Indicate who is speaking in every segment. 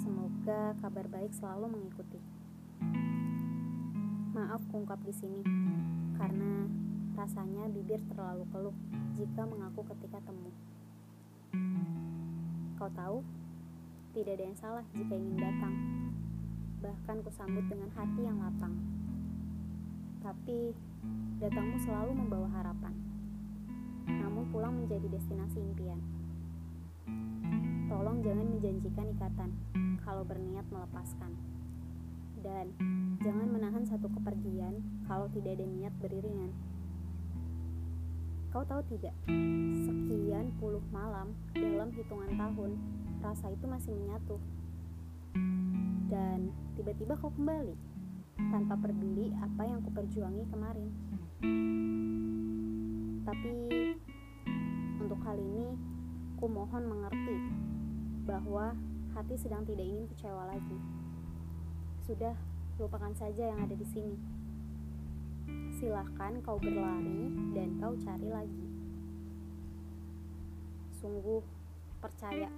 Speaker 1: Semoga kabar baik selalu mengikuti. Maaf kungkap di sini, karena rasanya bibir terlalu keluh jika mengaku ketika temu. Kau tahu, tidak ada yang salah jika ingin datang. Bahkan kusambut dengan hati yang lapang. Tapi, datangmu selalu membawa harapan. Namun pulang menjadi destinasi impian. Jangan menjanjikan ikatan kalau berniat melepaskan. Dan jangan menahan satu kepergian kalau tidak ada niat beriringan. Kau tahu tidak, sekian puluh malam dalam hitungan tahun, rasa itu masih menyatu. Dan tiba-tiba kau kembali, tanpa peduli apa yang kuperjuangi kemarin. Tapi untuk kali ini, ku mohon mengerti bahwa hati sedang tidak ingin kecewa lagi. Sudah, lupakan saja yang ada di sini. Silahkan kau berlari dan kau cari lagi. Sungguh, percaya,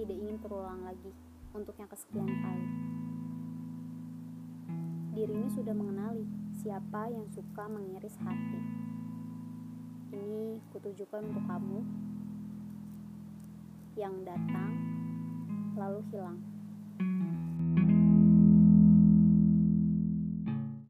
Speaker 1: tidak ingin terulang lagi untuk yang kesekian kali. Diri ini sudah mengenali siapa yang suka mengiris hati. Ini kutujukan untuk kamu yang datang lalu hilang.